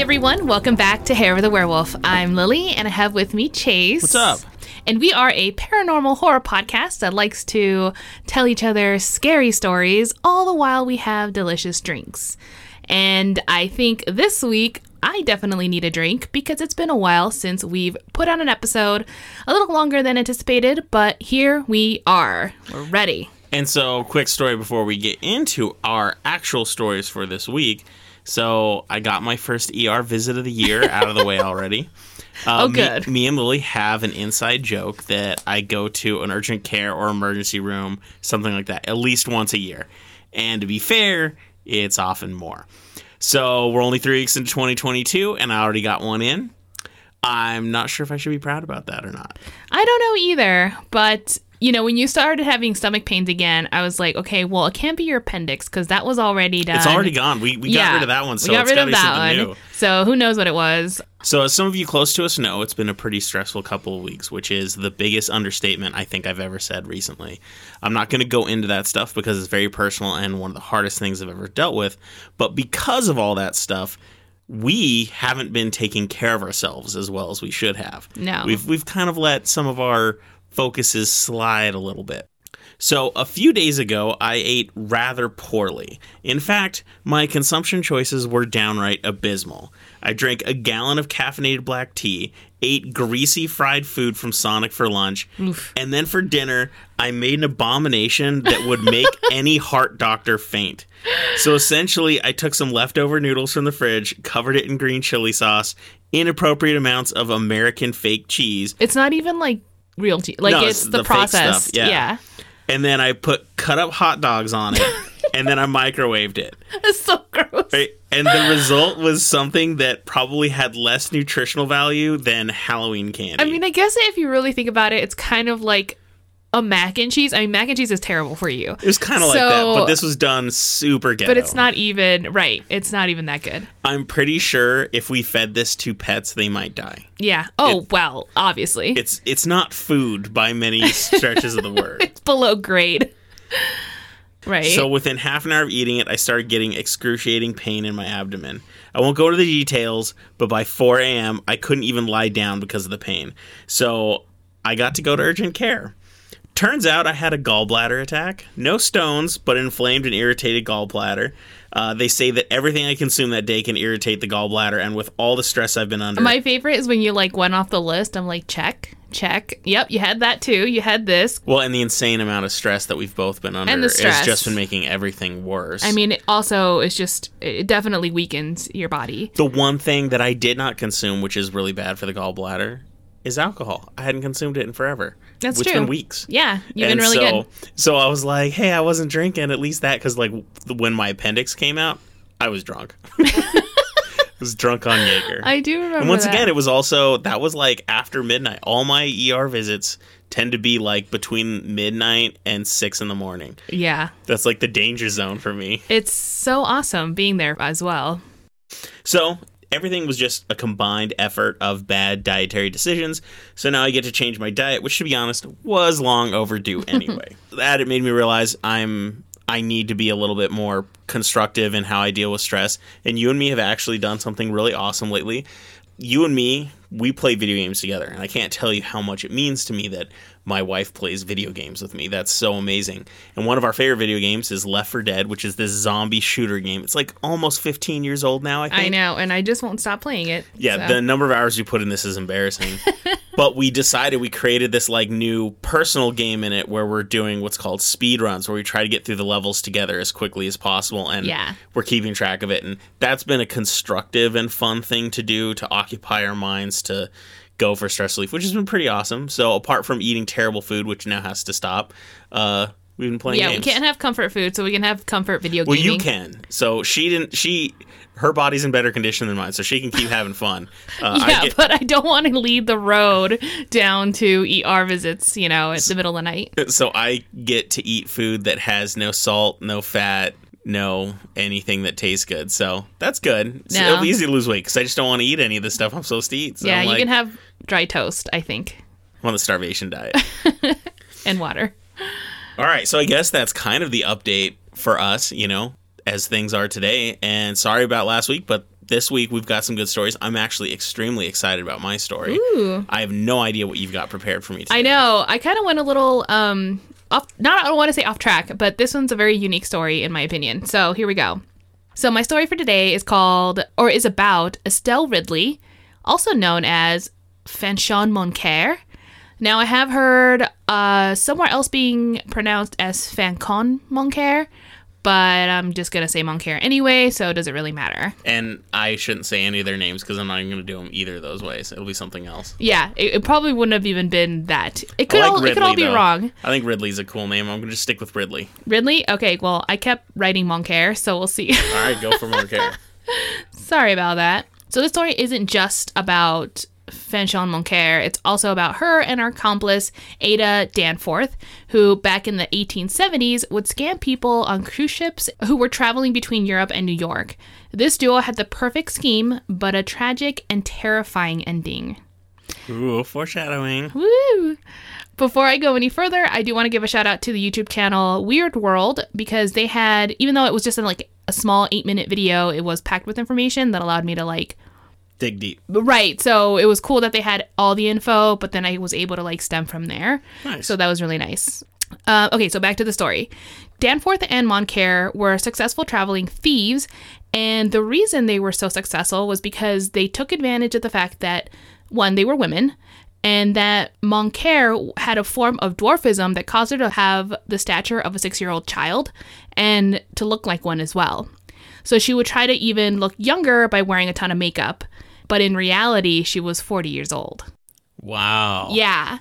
everyone. Welcome back to Hair of the Werewolf. I'm Lily, and I have with me Chase. What's up? And we are a paranormal horror podcast that likes to tell each other scary stories, all the while we have delicious drinks. And I think this week I definitely need a drink because it's been a while since we've put on an episode, a little longer than anticipated, but here we are. We're ready. And so, quick story before we get into our actual stories for this week. So, I got my first ER visit of the year out of the way already. Uh, Oh, me- good. Me, and Lily have an inside joke that I go to an urgent care or emergency room, something like that, at least once a year. And to be fair, it's often more. So, we're only three weeks into 2022, and I already got one in. I'm not sure if I should be proud about that or not. I don't know either, but you know, when you started having stomach pains again, I was like, okay, well, it can't be your appendix because that was already done. It's already gone. We, we got rid of that one, so we got it's rid got of be that something one. new. So who knows what it was? So, as some of you close to us know, it's been a pretty stressful couple of weeks, which is the biggest understatement I think I've ever said recently. I'm not going to go into that stuff because it's very personal and one of the hardest things I've ever dealt with. But because of all that stuff, we haven't been taking care of ourselves as well as we should have. No. We've, we've kind of let some of our focuses slide a little bit. So, a few days ago, I ate rather poorly. In fact, my consumption choices were downright abysmal. I drank a gallon of caffeinated black tea, ate greasy fried food from Sonic for lunch, and then for dinner, I made an abomination that would make any heart doctor faint. So, essentially, I took some leftover noodles from the fridge, covered it in green chili sauce, inappropriate amounts of American fake cheese, It's not even like real. Like No, it's, it's the, the process. stuff, yeah. and then I put cut up hot dogs on it, and then I microwaved it. It's so gross. Right? And the result was something that probably had less nutritional value than Halloween candy. I mean, I guess if you really think about it, it's kind of like a mac and cheese. I mean, mac and cheese is terrible for you. it was kind of like that, but this was done super ghetto. But it's not even right. It's not even that good. I'm pretty sure if we fed this to pets, they might die. Yeah. Oh well, obviously It's it's not food by many stretches of the word. it's below grade. Right. So within half an hour of eating it, I started getting excruciating pain in my abdomen. I won't go into the details, but by 4 a.m., I couldn't even lie down because of the pain. So I got to go to urgent care. Turns out I had a gallbladder attack. No stones, but inflamed and irritated gallbladder. Uh, they say that everything I consume that day can irritate the gallbladder, and with all the stress I've been under, My favorite is when you like went off the list. I'm like, check, check. Yep, you had that too. You had this. well, and the insane amount of stress that we've both been under And the has stress. just been making everything worse. I mean, it also is just it definitely weakens your body. The one thing that I did not consume, which is really bad for the gallbladder, is alcohol. I hadn't consumed it in forever. That's It's true. been weeks. Yeah, you've been really so, good. So I was like, hey, I wasn't drinking. At least that, because like when my appendix came out, I was drunk. I was drunk on Jaeger. I do remember. and once that. again, it was also that was like after midnight. All my ER visits tend to be like between midnight and six in the morning. yeah, That's like the danger zone for me. it's so awesome being there as well. So everything was just a combined effort of bad dietary decisions. So now I get to change my diet, which to be honest was long overdue anyway. that it made me realize I'm I need to be a little bit more constructive in how I deal with stress. And you and me have actually done something really awesome lately. You and me, we play video games together, and I can't tell you how much it means to me that my wife plays video games with me. That's so amazing. And one of our favorite video games is Left 4 Dead, which is this zombie shooter game. It's like almost 15 years old now, I think. I know, and I just won't stop playing it. Yeah, so. the number of hours you put in this is embarrassing. but we decided we created this like new personal game in it where we're doing what's called speed runs, where we try to get through the levels together as quickly as possible, and Yeah. we're keeping track of it. And that's been a constructive and fun thing to do to occupy our minds to go for stress relief, which has been pretty awesome. So apart from eating terrible food, which now has to stop, uh, we've been playing yeah, games. we can't have comfort food, so we can have comfort video Well, gaming. you can. So she didn't. She her body's in better condition than mine, so she can keep having fun. Uh, I Yeah, get- but I don't want to lead the road down to ER visits, you know, at the middle of the night. so I get to eat food that has no salt, no fat, no anything that tastes good. So that's good. So No. It'll be easy to lose weight because I just don't want to eat any of the stuff I'm supposed to eat. So yeah, I'm you like, can have dry toast, I think, I'm on the starvation diet. and water. All right, so I guess that's kind of the update for us, you know, as things are today. And sorry about last week, but this week we've got some good stories. I'm actually extremely excited about my story. Ooh. I have no idea what you've got prepared for me today. I know. I kind of went a little um off not I don't want to say off track, but this one's a very unique story in my opinion. So, here we go. So, my story for today is called or is about Estelle Ridley, also known as Fanchon Moncare. Now, I have heard uh, somewhere else being pronounced as Fancon Moncaire, but I'm just going to say Moncaire anyway, so does it really matter? And I shouldn't say any of their names because I'm not even going to do them either of those ways. It'll be something else. Yeah, it, it probably wouldn't have even been that. It could, like all, it could all be though. wrong. I think Ridley's a cool name. I'm going to just stick with Ridley. Ridley? Okay, well, I kept writing Moncaire, so we'll see. All right, go for more care. Sorry about that. So, this story isn't just about Fanchon Moncare, it's also about her and her accomplice, Ada Danforth, who back in the 1870s would scam people on cruise ships who were traveling between Europe and New York. This duo had the perfect scheme, but a tragic and terrifying ending. Ooh, foreshadowing. Woo! Before I go any further, I do want to give a shout out to the YouTube channel Weird World because they had, even though it was just in like a small eight minute video, it was packed with information that allowed me to like Dig deep. Right. So it was cool that they had all the info, but then I was able to like stem from there. Nice. So that was really nice. Uh, okay, so back to the story. Danforth and Moncare were successful traveling thieves, and the reason they were so successful was because they took advantage of the fact that, one, they were women, and that Moncare had a form of dwarfism that caused her to have the stature of a six year old child and to look like one as well. So she would try to even look younger by wearing a ton of makeup, but in reality, she was 40 years old. Wow. Yeah.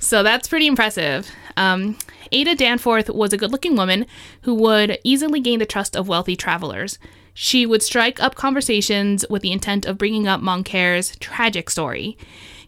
So that's pretty impressive. Um, Ada Danforth was a good looking woman who would easily gain the trust of wealthy travelers. She would strike up conversations with the intent of bringing up Moncare's tragic story.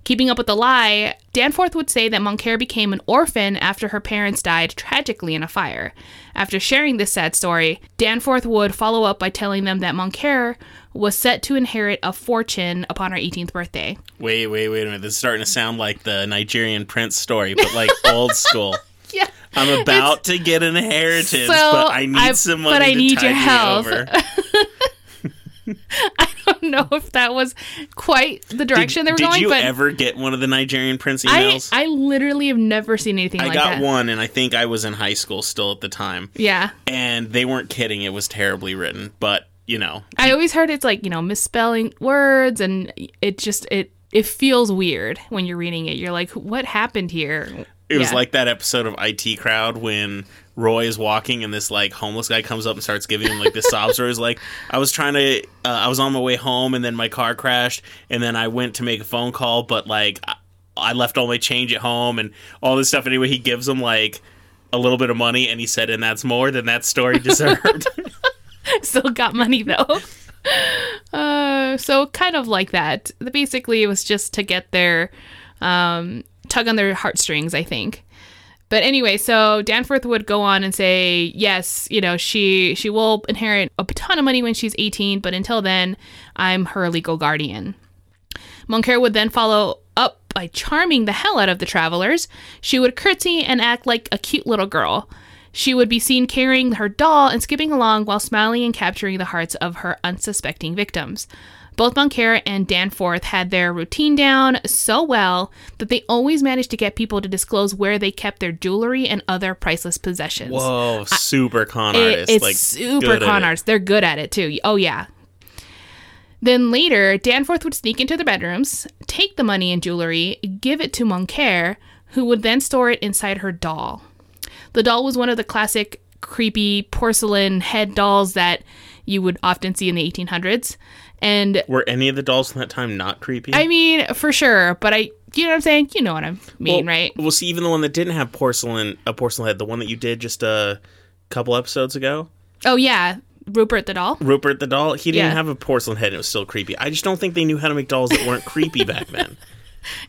Keeping up with the lie, Danforth would say that Moncare became an orphan after her parents died tragically in a fire. After sharing this sad story, Danforth would follow up by telling them that Moncare was set to inherit a fortune upon her 18th birthday. Wait, wait, wait a minute. This is starting to sound like the Nigerian prince story, but like old school. Yeah. I'm about to get an inheritance, So, but I need I- some money but I to need tide your me help. over. I don't know if that was quite the direction they were did going, you but ever get one of the Nigerian prince I, emails? I literally have never seen anything like that. I like got that. one, and I think I was in high school still at the time. Yeah. And they weren't kidding; it was terribly written. But you know, I always heard it's like, you know, misspelling words and it just it it feels weird when you're reading it. You're like, what happened here? it was Yeah. like that episode of IT Crowd when Roy is walking and this like homeless guy comes up and starts giving him like this sob story. He's like, I was trying to, uh, I was on my way home and then my car crashed and then I went to make a phone call, but like I, I left all my change at home and all this stuff. Anyway, he gives him like a little bit of money and he said, and that's more than that story deserved. Still got money though. Uh, so kind of like that. Basically, it was just to get their um, tug on their heartstrings, I think. But anyway, so Danforth would go on and say, yes, you know, she she will inherit a ton of money when she's 18, but until then, I'm her legal guardian. Moncare would then follow up by charming the hell out of the travelers. She would curtsy and act like a cute little girl. She would be seen carrying her doll and skipping along while smiling and capturing the hearts of her unsuspecting victims. Both Moncare and Danforth had their routine down so well that they always managed to get people to disclose where they kept their jewelry and other priceless possessions. Whoa, super con It- it's like super con artists. They're good at it too. Oh yeah. Then later, Danforth would sneak into their bedrooms, take the money and jewelry, give it to Moncare, who would then store it inside her doll. The doll was one of the classic creepy porcelain head dolls that you would often see in the 1800s. And Were any of the dolls from that time not creepy? I mean, for sure, but I, you know what I'm saying? You know what I mean, well, right? Well, see, even the one that didn't have porcelain, a porcelain head, the one that you did just a couple episodes ago, Oh, yeah. Rupert the doll. Rupert the doll, he didn't Yeah. have a porcelain head. and It was still creepy. I just don't think they knew how to make dolls that weren't creepy back then.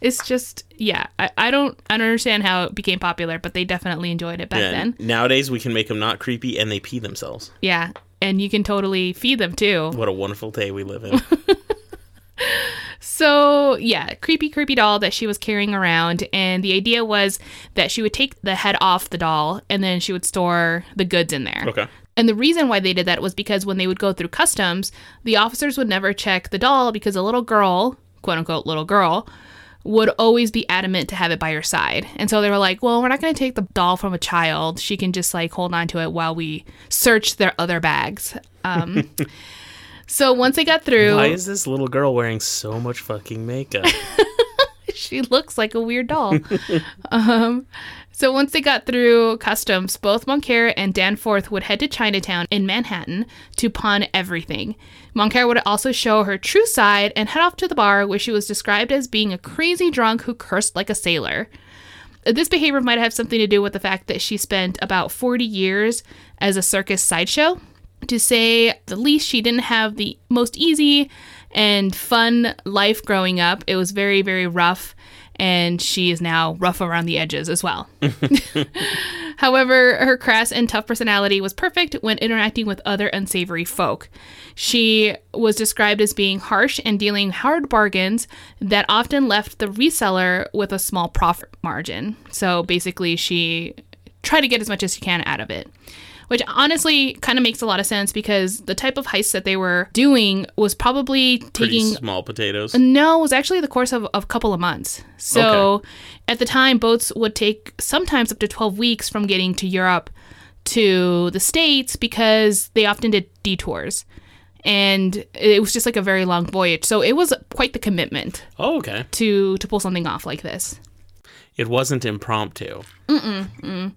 It's just, yeah. I, I don't, I don't understand how it became popular, but they definitely enjoyed it back Yeah, then. Nowadays, we can make them not creepy and they pee themselves. Yeah, and you can totally feed them too. What a wonderful day we live in. So, yeah, creepy, creepy doll that she was carrying around. And the idea was that she would take the head off the doll and then she would store the goods in there. okay. And the reason why they did that was because when they would go through customs, the officers would never check the doll because a little girl, quote unquote little girl, would always be adamant to have it by her side. And so they were like, well, we're not going to take the doll from a child. She can just like hold on to it while we search their other bags. Um, so once they got through, Why is this little girl wearing so much fucking makeup? she looks like a weird doll. um, so once they got through customs, both Moncare and Danforth would head to Chinatown in Manhattan to pawn everything. Moncare would also show her true side and head off to the bar where she was described as being a crazy drunk who cursed like a sailor. This behavior might have something to do with the fact that she spent about 40 years as a circus sideshow. To say the least, she didn't have the most easy and fun life growing up. It was very, very rough and she is now rough around the edges as well. However, her crass and tough personality was perfect when interacting with other unsavory folk. She was described as being harsh and dealing hard bargains that often left the reseller with a small profit margin. So basically, she tried to get as much as she can out of it which honestly kind of makes a lot of sense because the type of heist that they were doing was probably Pretty taking small potatoes. no, it was actually the course of, of a couple of months. So Okay. at the time, boats would take sometimes up to 12 weeks from getting to Europe to the States because they often did detours. And it was just like a very long voyage. So it was quite the commitment Oh, okay. to, to pull something off like this. It wasn't impromptu. Mm-mm.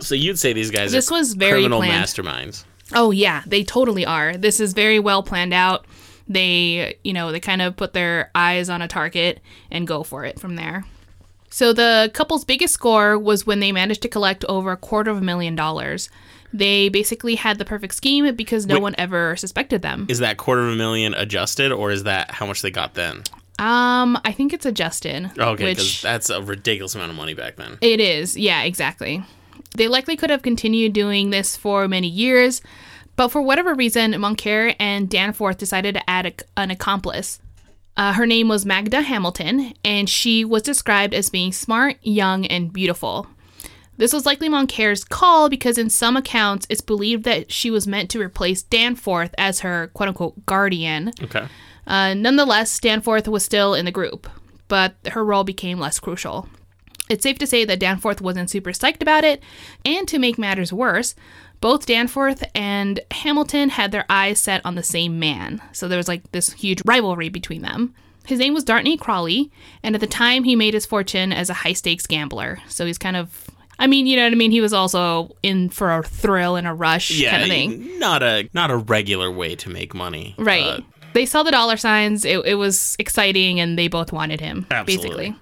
So you'd say these guys This are was very criminal planned. masterminds. Oh yeah, they totally are. This is very well planned out. They, you know, they kind of put their eyes on a target and go for it from there. So the couple's biggest score was when they managed to collect over a quarter of a million dollars. They basically had the perfect scheme because no Wait. one ever suspected them. Is that quarter of a million adjusted, or is that how much they got then? Um, I think it's adjusted. Okay, because that's a ridiculous amount of money back then. It is, yeah, exactly. They likely could have continued doing this for many years, but for whatever reason, Moncare and Danforth decided to add a, an accomplice. Uh, her name was Magda Hamilton, and she was described as being smart, young, and beautiful. This was likely Moncare's call because, in some accounts, it's believed that she was meant to replace Danforth as her quote unquote guardian. Okay. Uh, nonetheless, Danforth was still in the group, but her role became less crucial. It's safe to say that Danforth wasn't super psyched about it, and to make matters worse, both Danforth and Hamilton had their eyes set on the same man, so there was like this huge rivalry between them. His name was Dartney Crawley, and at the time he made his fortune as a high stakes gambler, so he's kind of I mean, you know what I mean? He was also in for a thrill and a rush Yeah, kind of thing. not a not a regular way to make money. Right. Uh, they saw the dollar signs. It, it was exciting, and they both wanted him, Absolutely. basically.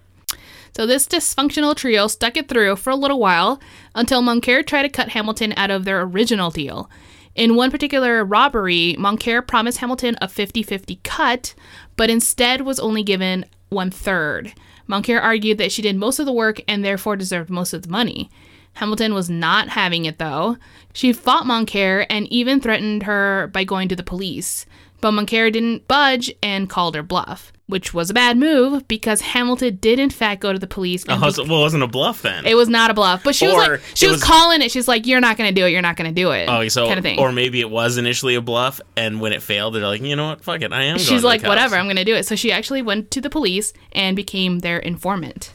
So this dysfunctional trio stuck it through for a little while until Moncare tried to cut Hamilton out of their original deal. In one particular robbery, Moncare promised Hamilton a 50 50 cut, but instead was only given one third. Moncare argued that she did most of the work and therefore deserved most of the money. Hamilton was not having it though. She fought Moncare and even threatened her by going to the police. But Moncare didn't budge and called her bluff, which was a bad move because Hamilton did in fact go to the police and uh, oh, so- well, it wasn't a bluff then. it was not a bluff, but she was like, she was, was- calling it. She's like, "You're not gonna do it. You're not gonna do it." Oh, so kind of thing. or maybe it was initially a bluff, and when it failed, they're like, you know what, fuck it, I am. going to She's like, "Whatever, I'm gonna do it." So she actually went to the police and became their informant.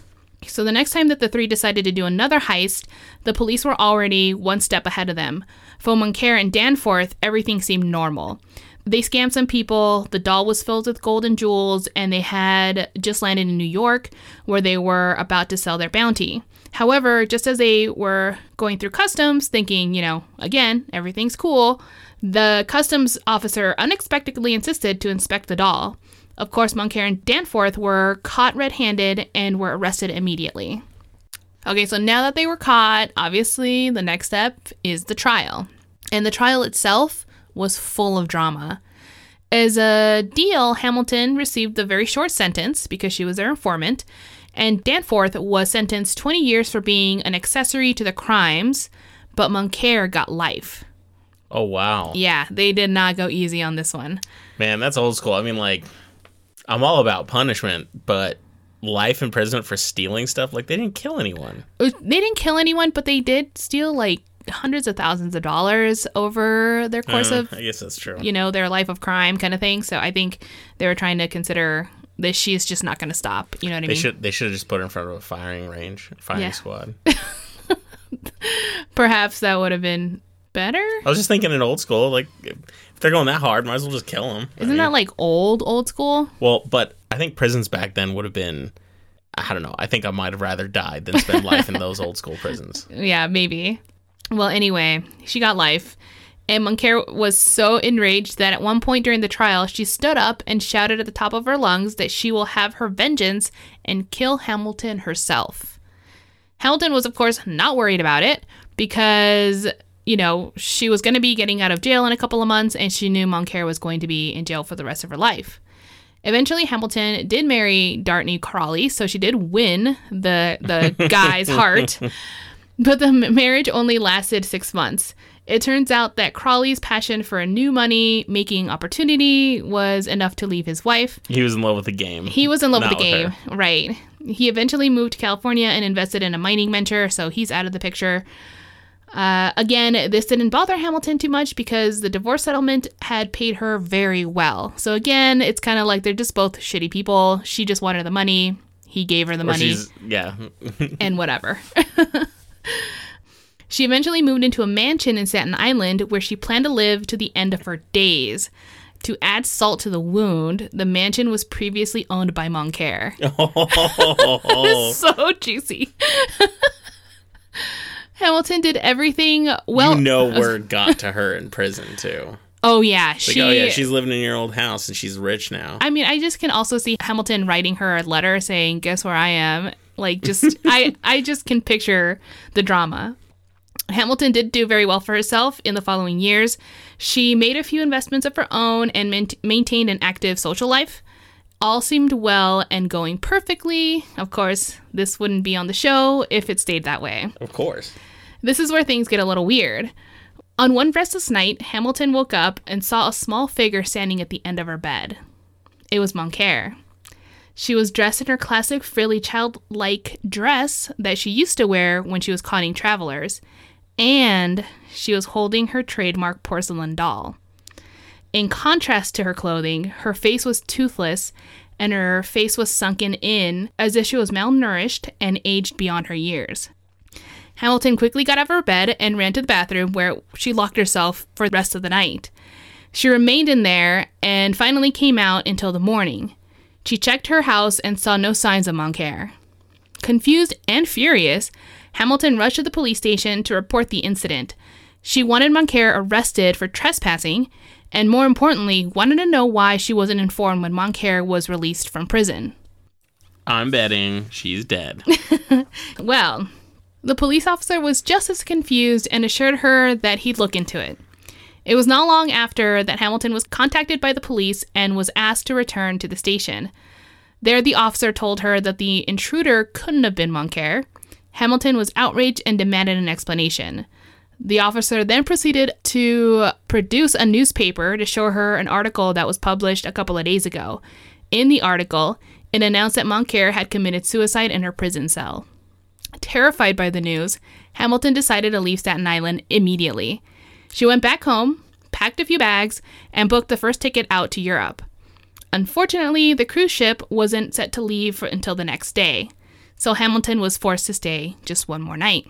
So the next time that the three decided to do another heist, the police were already one step ahead of them. For Moncare and Danforth, everything seemed normal. They scammed some people, the doll was filled with gold and jewels, and they had just landed in New York where they were about to sell their bounty. However, just as they were going through customs, thinking, you know, again, everything's cool, the customs officer unexpectedly insisted to inspect the doll. Of course, Moncare and Danforth were caught red handed and were arrested immediately. Okay, so now that they were caught, obviously the next step is the trial. And the trial itself was full of drama. As a deal, Hamilton received a very short sentence because she was their informant, and Danforth was sentenced 20 years for being an accessory to the crimes, but Moncare got life. Oh wow, Yeah, they did not go easy on this one. man, that's old school. I mean, like, I'm all about punishment, but life imprisonment for stealing stuff, like they didn't kill anyone. Uh, they didn't kill anyone, but they did steal like hundreds of thousands of dollars over their course Uh, of I guess that's true. you know their life of crime kind of thing. So I think they were trying to consider that she's just not going to stop. You know what I They mean? should they should have just put her in front of a firing range, firing Yeah. squad. Perhaps that would have been better. I was just thinking in old school, like if they're going that hard, might as well just kill them. Isn't that like old old school? well? But I think prisons back then would have been. I don't know. I think I might have rather died than spend life in those old school prisons. Yeah, maybe. Well, anyway, she got life. And Moncare was so enraged that at one point during the trial, she stood up and shouted at the top of her lungs that she will have her vengeance and kill Hamilton herself. Hamilton was, of course, not worried about it because, you know, she was going to be getting out of jail in a couple of months and she knew Moncare was going to be in jail for the rest of her life. Eventually, Hamilton did marry Dartney Crawley, so she did win the the guy's heart. But the marriage only lasted six months. It turns out that Crawley's passion for a new money making opportunity was enough to leave his wife. He was in love with the game. He was in love Not with the game, her. right? He eventually moved to California and invested in a mining venture, so he's out of the picture. Uh, again, this didn't bother Hamilton too much because the divorce settlement had paid her very well. So again, it's kind of like they're just both shitty people. She just wanted the money. He gave her the Or money she's yeah. and whatever. she eventually moved into a mansion in Staten Island where she planned to live to the end of her days. To add salt to the wound, the mansion was previously owned by Moncare. oh, so juicy. Hamilton did everything well. you know word got to her in prison too. oh yeah, Like, she. oh yeah, she's living in your old house and she's rich now. I mean, I just can also see Hamilton writing her a letter saying, "Guess where I am." Like, just I, I just can picture the drama. Hamilton did do very well for herself in the following years. She made a few investments of her own and maint- maintained an active social life. All seemed well and going perfectly. Of course, this wouldn't be on the show if it stayed that way. of course. This is where things get a little weird. On one restless night, Hamilton woke up and saw a small figure standing at the end of her bed. It was Moncare. She was dressed in her classic frilly childlike dress that she used to wear when she was conning travelers, and she was holding her trademark porcelain doll. In contrast to her clothing, her face was toothless and her face was sunken in as if she was malnourished and aged beyond her years. Hamilton quickly got out of her bed and ran to the bathroom where she locked herself for the rest of the night. She remained in there and finally came out until the morning. She checked her house and saw no signs of Moncare. Confused and furious, Hamilton rushed to the police station to report the incident. She wanted Moncare arrested for trespassing and, more importantly, wanted to know why she wasn't informed when Moncare was released from prison. I'm betting she's dead. Well, the police officer was just as confused and assured her that he'd look into it. It was not long after that Hamilton was contacted by the police and was asked to return to the station. There, the officer told her that the intruder couldn't have been Moncare. Hamilton was outraged and demanded an explanation. The officer then proceeded to produce a newspaper to show her an article that was published a couple of days ago. In the article, it announced that Moncare had committed suicide in her prison cell. Terrified by the news, Hamilton decided to leave Staten Island immediately. She went back home, packed a few bags, and booked the first ticket out to Europe. Unfortunately, the cruise ship wasn't set to leave for, until the next day, so Hamilton was forced to stay just one more night.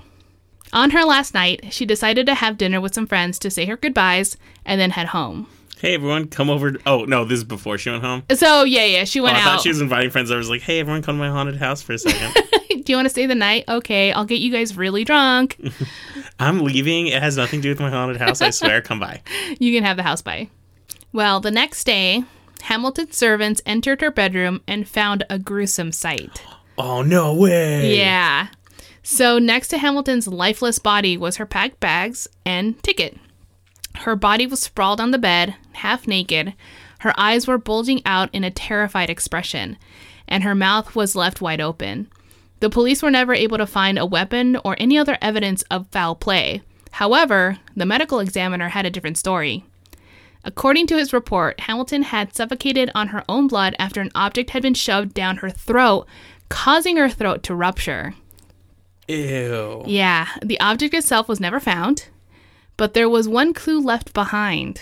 On her last night, she decided to have dinner with some friends to say her goodbyes and then head home. hey everyone, come over. Oh no, this is before she went home. So, yeah, yeah, she Oh, went I out. I thought she was inviting friends. I was like, hey everyone, come to my haunted house for a second. Do you want to stay the night? Okay, I'll get you guys really drunk. I'm leaving. It has nothing to do with my haunted house. I swear. Come by. You can have the house by. Well, the next day, Hamilton's servants entered her bedroom and found a gruesome sight. Oh no way. Yeah. So, next to Hamilton's lifeless body was her packed bags and ticket. Her body was sprawled on the bed, half naked. Her eyes were bulging out in a terrified expression, and her mouth was left wide open. The police were never able to find a weapon or any other evidence of foul play. However, the medical examiner had a different story. According to his report, Hamilton had suffocated on her own blood after an object had been shoved down her throat, causing her throat to rupture. Ew. Yeah, the object itself was never found, but there was one clue left behind.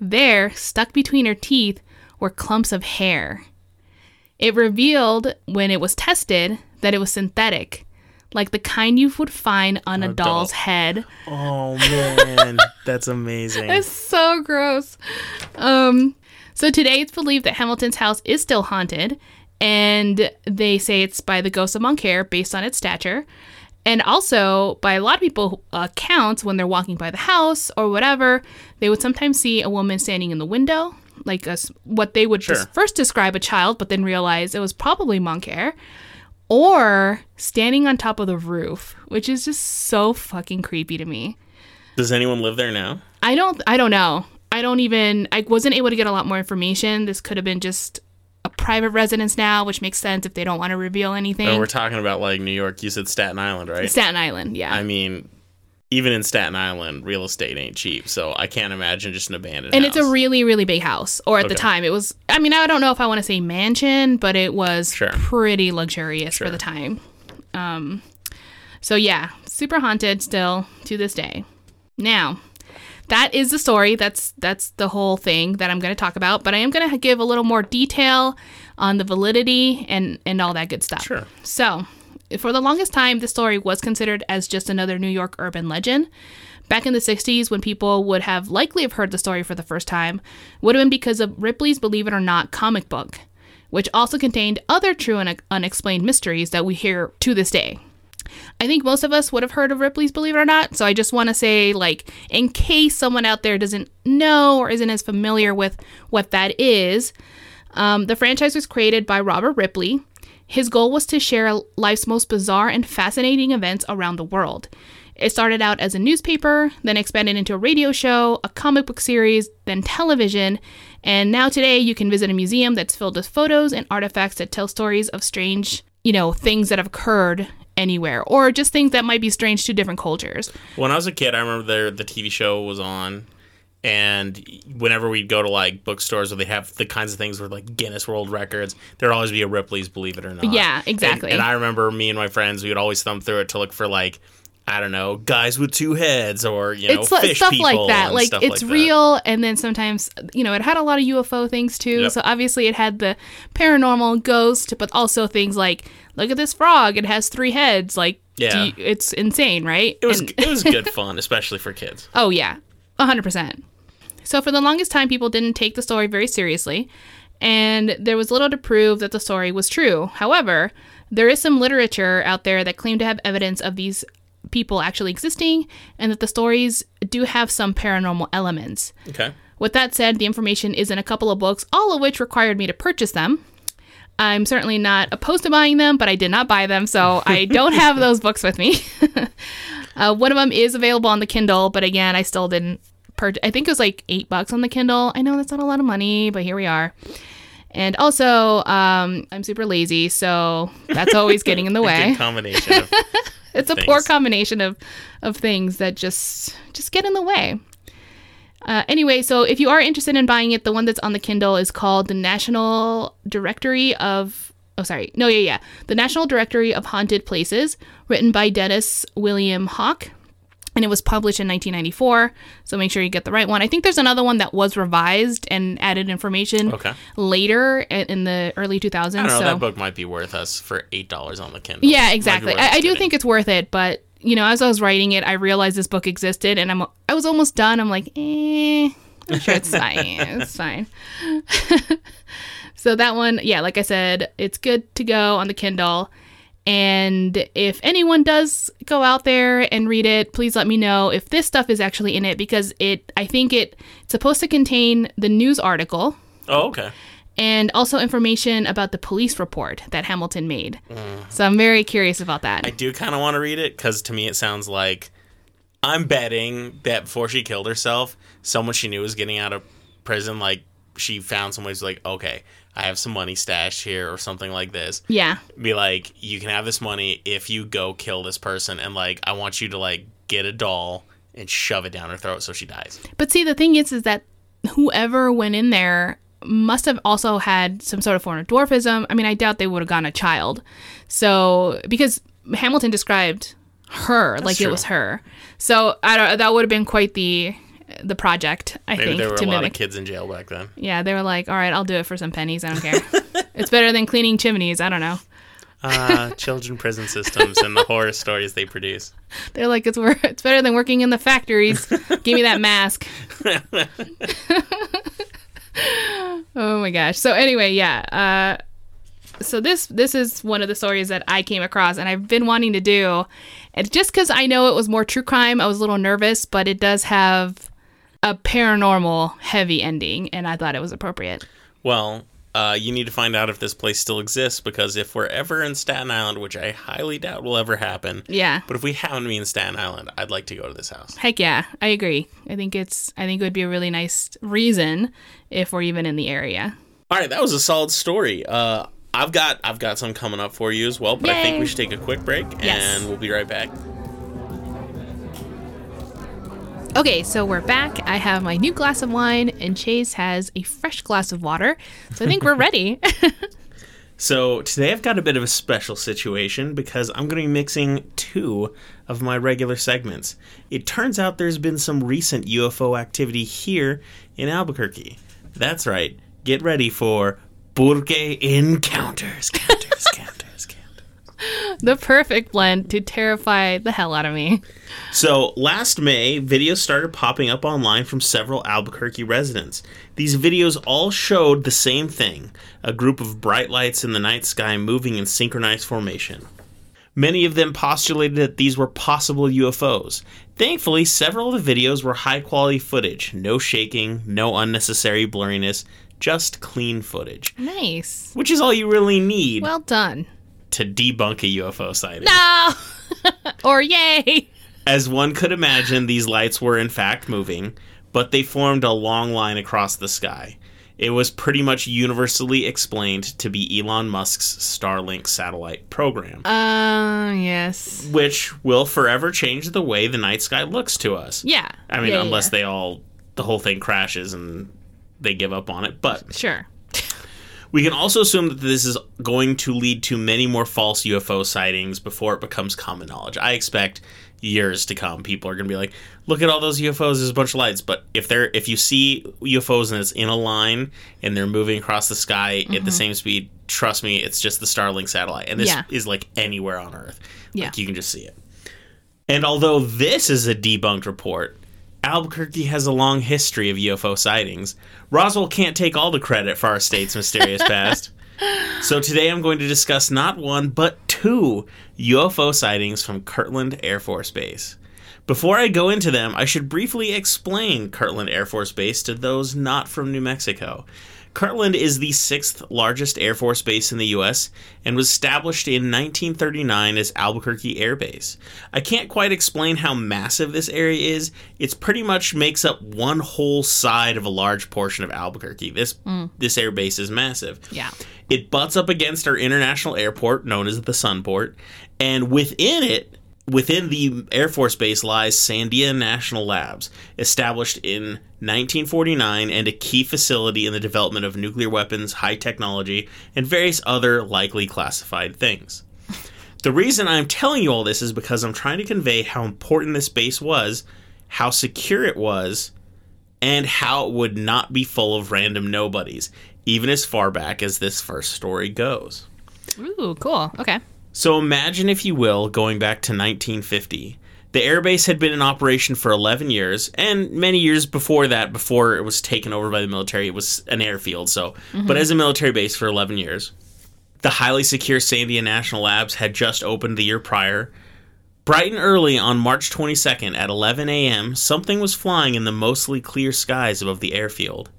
There, stuck between her teeth, were clumps of hair. It revealed, when it was tested, that it was synthetic, like the kind you would find on a, A doll's doll. head. Oh man, that's amazing. It's so gross. Um, so today it's believed that Hamilton's house is still haunted, and they say it's by the ghost of Montclair based on its stature. And also, by a lot of people accounts, when they're walking by the house or whatever, they would sometimes see a woman standing in the window, like a what they would Sure. first describe a child, but then realize it was probably Montclair, or standing on top of the roof, which is just so fucking creepy to me. Does anyone live there now? I don't I don't know. I don't even I wasn't able to get a lot more information. This could have been just a private residence now, which makes sense if they don't want to reveal anything. Oh, we're talking about like New York. You said Staten Island, right? Staten Island, yeah. I mean, even in Staten Island, real estate ain't cheap. So I can't imagine just an abandoned and house. it's a really really big house or at the time it was I mean I don't know if I want to say mansion, but it was Sure. pretty luxurious for the time. Um so yeah, super haunted still to this day. Now, that is the story. That's that's the whole thing that I'm going to talk about, but I am going to give a little more detail on the validity and and all that good stuff. Sure. So, for the longest time, this story was considered as just another New York urban legend. Back in the 60s, when people would have likely have heard the story for the first time, would have been because of Ripley's Believe It or Not comic book, which also contained other true and unexplained mysteries that we hear to this day. I think most of us would have heard of Ripley's Believe It or Not, so I just want to say, like, in case someone out there doesn't know or isn't as familiar with what that is, um, the franchise was created by Robert Ripley. His goal was to share life's most bizarre and fascinating events around the world. It started out as a newspaper, then expanded into a radio show, a comic book series, then television, and now today you can visit a museum that's filled with photos and artifacts that tell stories of strange, you know, things that have occurred anywhere or just things that might be strange to different cultures. When I was a kid, I remember there the TV show was on, and whenever we'd go to like bookstores where they have the kinds of things with like Guinness World Records, there'd always be a Ripley's Believe It or Not. Yeah, exactly. And, I remember me and my friends, we would always thumb through it to look for like. I don't know, guys with two heads, or you know, it's like stuff like that. Like it's like that. real, and then sometimes you know it had a lot of UFO things too. Yep. So obviously it had the paranormal ghost, but also things like look at this frog, it has three heads. Like Yeah. you- it's insane, right? It was And- it was good fun, especially for kids. Oh, yeah, 100%. So, for the longest time, people didn't take the story very seriously, and there was little to prove that the story was true. However, there is some literature out there that claim to have evidence of these people actually existing and that the stories do have some paranormal elements. Okay. With that said, the information is in a couple of books, all of which required me to purchase them. I'm certainly not opposed to buying them, but I did not buy them, so I don't have those books with me. uh, one of them is available on the Kindle, but again, I still didn't purchase. I think it was like eight bucks on the Kindle. I know that's not a lot of money, but here we are. And also, um, I'm super lazy, so that's always getting in the way combination. It's a poor combination of of things that just just get in the way. Uh, anyway, so if you are interested in buying it, the one that's on the Kindle is called the National Directory of. Oh, sorry. No, yeah, yeah. The National Directory of Haunted Places, written by Dennis William Hauck. And it was published in 1994. So make sure you get the right one. I think there's another one that was revised and added information Okay. later in the early 2000s. I don't know. so. That book might be worth us for eight dollars on the Kindle. Yeah, exactly. I, I do think it's worth it, but you know, as I was writing it, I realized this book existed, and I'm I was almost done. I'm like, eh, I'm sure it's fine. It's fine. so that one, yeah, like I said, it's good to go on the Kindle. And if anyone does go out there and read it, please let me know if this stuff is actually in it because it I think it it's supposed to contain the news article Oh, okay. and also information about the police report that Hamilton made. So I'm very curious about that. I do kind of want to read it because to me it sounds like I'm betting that before she killed herself, someone she knew was getting out of prison. Like she found someone who's like, okay, I have some money stashed here or something like this. yeah. Be like, you can have this money if you go kill this person, and like I want you to like get a doll and shove it down her throat so she dies. But see, the thing is, is that whoever went in there must have also had some sort of form of dwarfism. I mean, I doubt they would have gotten a child. So, because Hamilton described her like it was her. So I don't. That would have been quite the the project. I Maybe think there were to a lot mimic. of kids in jail back then. Yeah, they were like, "All right, I'll do it for some pennies. I don't care. it's better than cleaning chimneys. I don't know." Uh, children prison systems and the horror stories they produce. They're like, "It's wor- it's better than working in the factories. Give me that mask." oh my gosh. So anyway, yeah. Uh, so this this is one of the stories that I came across, and I've been wanting to do. And just because I know it was more true crime, I was a little nervous, but it does have a paranormal heavy ending, and I thought it was appropriate. Well, uh, you need to find out if this place still exists because if we're ever in Staten Island, which I highly doubt will ever happen, Yeah. but if we happen to be in Staten Island, I'd like to go to this house. Heck yeah, I agree. I think it's I think it would be a really nice reason if we're even in the area. All right, that was a solid story. Uh, I've got I've got some coming up for you as well, but I think we should take a quick break Yes. and we'll be right back. Okay, so we're back. I have my new glass of wine, and Chase has a fresh glass of water. So I think we're ready. So today I've got a bit of a special situation because I'm going to be mixing two of my regular segments. It turns out there's been some recent UFO activity here in Albuquerque. That's right. Get ready for Burque Encounters. The perfect blend to terrify the hell out of me. So, last May, videos started popping up online from several Albuquerque residents. These videos all showed the same thing a group of bright lights in the night sky moving in synchronized formation. Many of them postulated that these were possible UFOs. Thankfully, several of the videos were high quality footage no shaking, no unnecessary blurriness, just clean footage. Nice. Which is all you really need Well done. To debunk a UFO sighting. No! or yay! As one could imagine, these lights were in fact moving, but they formed a long line across the sky. It was pretty much universally explained to be Elon Musk's Starlink satellite program, Uh, yes. which will forever change the way the night sky looks to us. Yeah. I mean, Yeah, unless yeah. they all, the whole thing crashes and they give up on it. But Sure. We can also assume that this is going to lead to many more false UFO sightings before it becomes common knowledge. I expect years to come, people are going to be like, "Look at all those UFOs! There's a bunch of lights." But if they're if you see UFOs and it's in a line and they're moving across the sky at the mm-hmm. same speed, trust me, it's just the Starlink satellite, and this Yeah. is like anywhere on Earth. Yeah. Like you can just see it. And although this is a debunked report, Albuquerque has a long history of UFO sightings. Roswell can't take all the credit for our state's mysterious past. So today I'm going to discuss not one, but two UFO sightings from Kirtland Air Force Base. Before I go into them, I should briefly explain Kirtland Air Force Base to those not from New Mexico. Kirtland is the sixth largest Air Force base in the U.S. and was established in 1939 as Albuquerque Air Base. I can't quite explain how massive this area is. It pretty much makes up one whole side of a large portion of Albuquerque. This mm. this air base is massive. Yeah. It butts up against our international airport, known as the Sunport, and within it, within the Air Force Base, lies Sandia National Labs, established in 1949 and a key facility in the development of nuclear weapons, high technology, and various other likely classified things. The reason I'm telling you all this is because I'm trying to convey how important this base was, how secure it was, and how it would not be full of random nobodies, even as far back as this first story goes. Ooh, cool. Okay. So imagine, if you will, going back to 1950. The airbase had been in operation for 11 years, and many years before that, before it was taken over by the military, it was an airfield. So, mm-hmm. but as a military base for 11 years, the highly secure Sandia National Labs had just opened the year prior. Bright and early on March 22nd at 11 a.m., something was flying in the mostly clear skies above the airfield.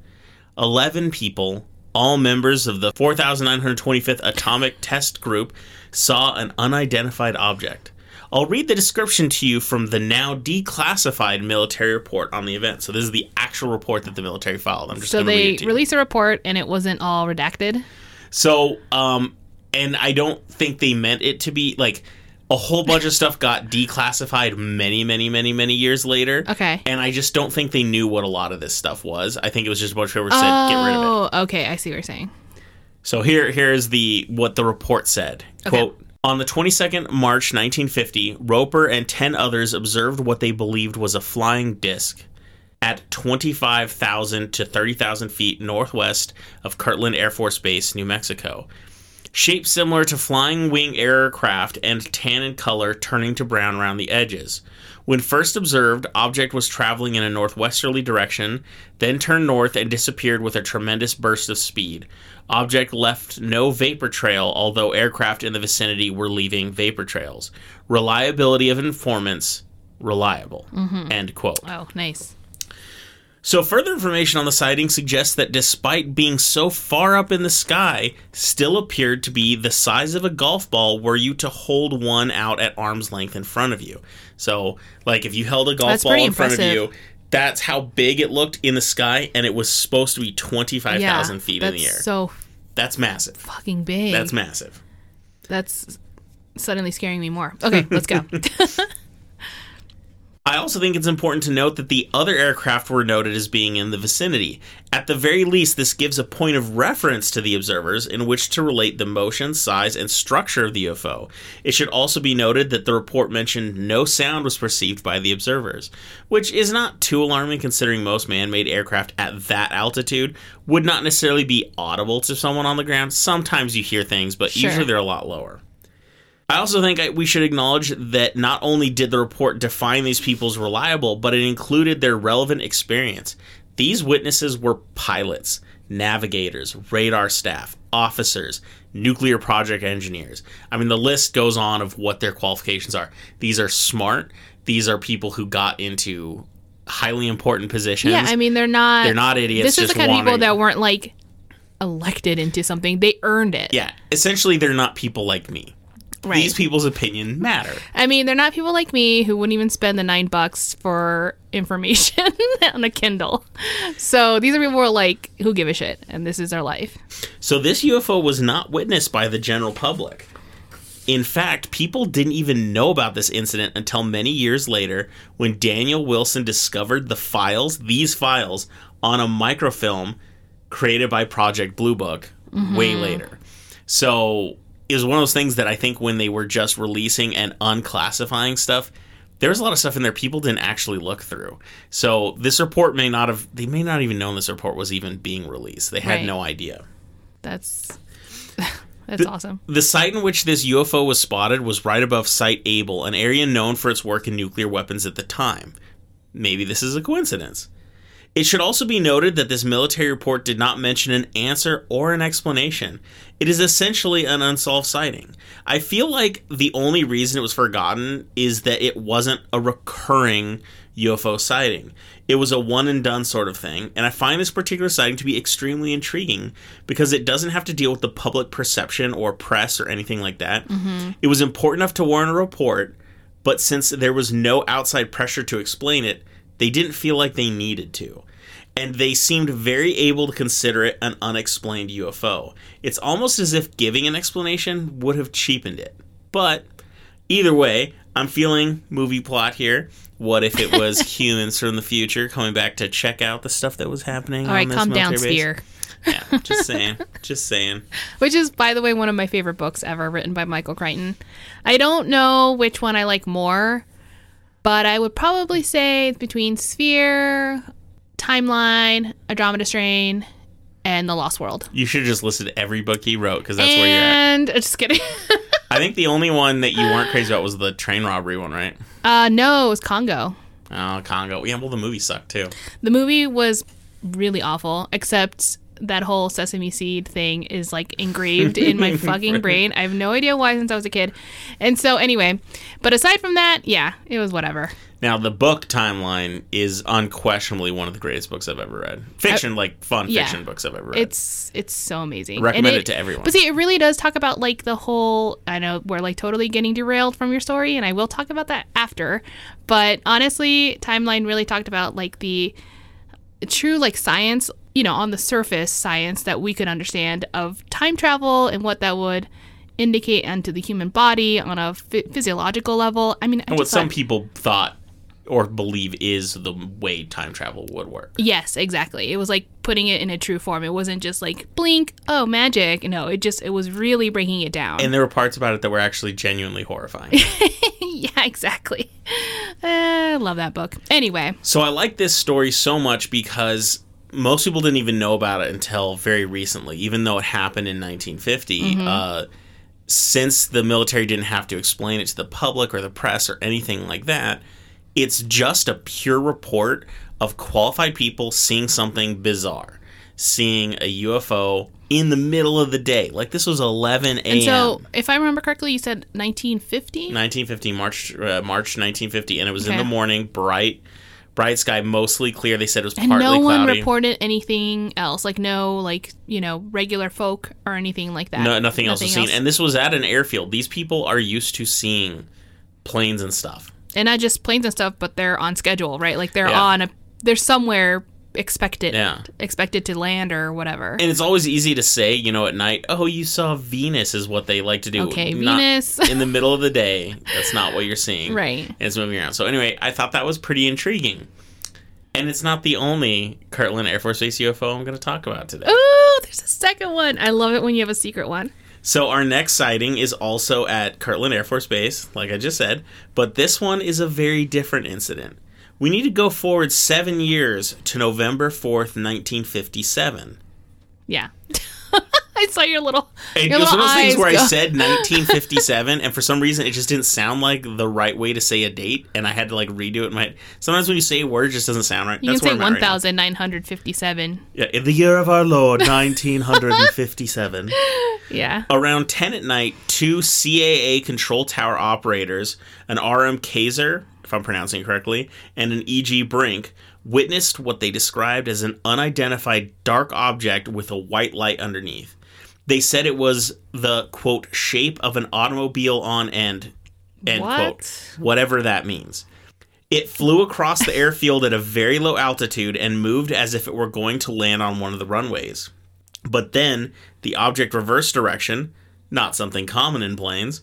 11 people, all members of the 4925th Atomic Test Group, saw an unidentified object. I'll read the description to you from the now declassified military report on the event. So this is the actual report that the military filed. I'm just So going to read they it to you. released a report and it wasn't all redacted. So, um, and I don't think they meant it to be like a whole bunch of stuff got declassified many, many, many, many years later. Okay. And I just don't think they knew what a lot of this stuff was. I think it was just a bunch of people said, get rid of it. Oh, okay. I see what you're saying. So here, here's the what the report said. Quote: On the 22nd March 1950, Roper and 10 others observed what they believed was a flying disc at 25,000 to 30,000 feet northwest of Kirtland Air Force Base, New Mexico. Shaped similar to flying wing aircraft and tan in color, turning to brown around the edges. When first observed, object was traveling in a northwesterly direction, then turned north and disappeared with a tremendous burst of speed. Object left no vapor trail, although aircraft in the vicinity were leaving vapor trails. Reliability of informants reliable. Mm-hmm. End quote. Oh, nice. So, further information on the sighting suggests that despite being so far up in the sky, still appeared to be the size of a golf ball were you to hold one out at arm's length in front of you. So, like if you held a golf That's ball in front of you, that's how big it looked in the sky, and it was supposed to be 25,000 Yeah, feet in the air. so that's massive. fucking big. That's massive. That's suddenly scaring me more. Okay, let's go. I also think it's important to note that the other aircraft were noted as being in the vicinity. At the very least, this gives a point of reference to the observers in which to relate the motion, size, and structure of the UFO. It should also be noted that the report mentioned no sound was perceived by the observers, which is not too alarming considering most man made aircraft at that altitude would not necessarily be audible to someone on the ground. Sometimes you hear things, but Sure. usually they're a lot lower. I also think I- we should acknowledge that not only did the report define these people as reliable, but it included their relevant experience. These witnesses were pilots, navigators, radar staff, officers, nuclear project engineers. I mean, the list goes on of what their qualifications are. These are smart. These are people who got into highly important positions. yeah, I mean they're not. They're not idiots, This is the kind of people that weren't like elected into something. They earned it. yeah, essentially, they're not people like me. Right. These people's opinion matter. I mean, they're not people like me who wouldn't even spend the nine bucks for information on a Kindle. So these are people who are like, who give a shit, and this is their life. So this UFO was not witnessed by the general public. In fact, people didn't even know about this incident until many years later when Daniel Wilson discovered the files, these files, on a microfilm created by Project Blue Book way mm-hmm. later. So was one of those things that I think when they were just releasing and unclassifying stuff, there was a lot of stuff in there people didn't actually look through. So this report may not have, they may not even known this report was even being released. They had Right. no idea. That's that's awesome. The site in which this UFO was spotted was right above Site Able, an area known for its work in nuclear weapons at the time. Maybe this is a coincidence. It should also be noted that this military report did not mention an answer or an explanation. It is essentially an unsolved sighting. I feel like the only reason it was forgotten is that it wasn't a recurring UFO sighting. It was a one and done sort of thing, and I find this particular sighting to be extremely intriguing because it doesn't have to deal with the public perception or press or anything like that. Mm-hmm. It was important enough to warrant a report, but since there was no outside pressure to explain it, they didn't feel like they needed to. And they seemed very able to consider it an unexplained UFO. It's almost as if giving an explanation would have cheapened it. But either way, I'm feeling movie plot here. What if it was humans from the future coming back to check out the stuff that was happening? All right, calm down? Sphere. Yeah, just saying. just saying. Which is, by the way, one of my favorite books ever written by Michael Crichton. I don't know which one I like more, but I would probably say it's between Sphere, Timeline, Andromeda Strain, and The Lost World. You should just listen to every book he wrote because that's where you're at. and just kidding. I think the only one that you weren't crazy about was the train robbery one, right? uh, no, it was Congo. Oh, Congo. Yeah, well, the movie sucked too. The movie was really awful, except that whole sesame seed thing is like engraved in my fucking brain. I have no idea why since I was a kid. And so, anyway, but aside from that, yeah, it was whatever. Now, the book timeline is unquestionably one of the greatest books I've ever read. Fiction, uh, like fun yeah. fiction books I've ever read. It's it's so amazing. Recommend And it to everyone. But see, it really does talk about like the whole. I know we're like totally getting derailed from your story, and I will talk about that after. But honestly, timeline really talked about like the true like science, you know, on the surface science that we could understand of time travel and what that would indicate onto the human body on a phy- physiological level. I mean, I and what just some people thought or believe is the way time travel would work. Yes, exactly. It was like putting it in a true form. It wasn't just like blink, oh magic. No, it just it was really breaking it down. And there were parts about it that were actually genuinely horrifying. yeah, exactly. I love that book. Anyway, so I like this story so much because most people didn't even know about it until very recently, even though it happened in 1950. Uh, since the military didn't have to explain it to the public or the press or anything like that, it's just a pure report of qualified people seeing something bizarre, seeing a UFO in the middle of the day. Like this was 11 a.m. and so if I remember correctly, you said 1950. 1950 March uh, March 1950 and it was in the morning bright bright sky mostly clear they said it was And partly no one cloudy reported anything else, like no, like you know, regular folk or anything like that. no, nothing else was seen and this was at an airfield these people are used to seeing planes and stuff and not just planes and stuff, but they're on schedule, right? Like they're Yeah. on a, they're somewhere expected, Yeah. expected to land or whatever. and it's always easy to say you know at night oh you saw venus is what they like to do Okay, Not Venus. in the middle of the day that's not what you're seeing Right. and it's moving around so anyway i thought that was pretty intriguing and it's not the only Kirtland Air Force Base UFO I'm going to talk about today. Ooh, there's a second one. I love it when you have a secret one. So our next sighting is also at Kirtland Air Force Base, like I just said, but this one is a very different incident. We need to go forward seven years to November 4th, 1957. Yeah. I saw your little, And your it was one of those things where I said 1957, and for some reason it just didn't sound like the right way to say a date, and I had to like redo it in my head. Sometimes when you say a word, it just doesn't sound right. You That's can say where I'm at right 1,957. Yeah, in the year of our Lord, 1957. Yeah. Around 10 at night, two CAA control tower operators, an RM Kaiser, if I'm pronouncing it correctly, and an EG Brink, witnessed what they described as an unidentified dark object with a white light underneath. They said it was the, quote, shape of an automobile on end, end What? quote, whatever that means. It flew across the airfield at a very low altitude and moved as if it were going to land on one of the runways. But then the object reversed direction, not something common in planes,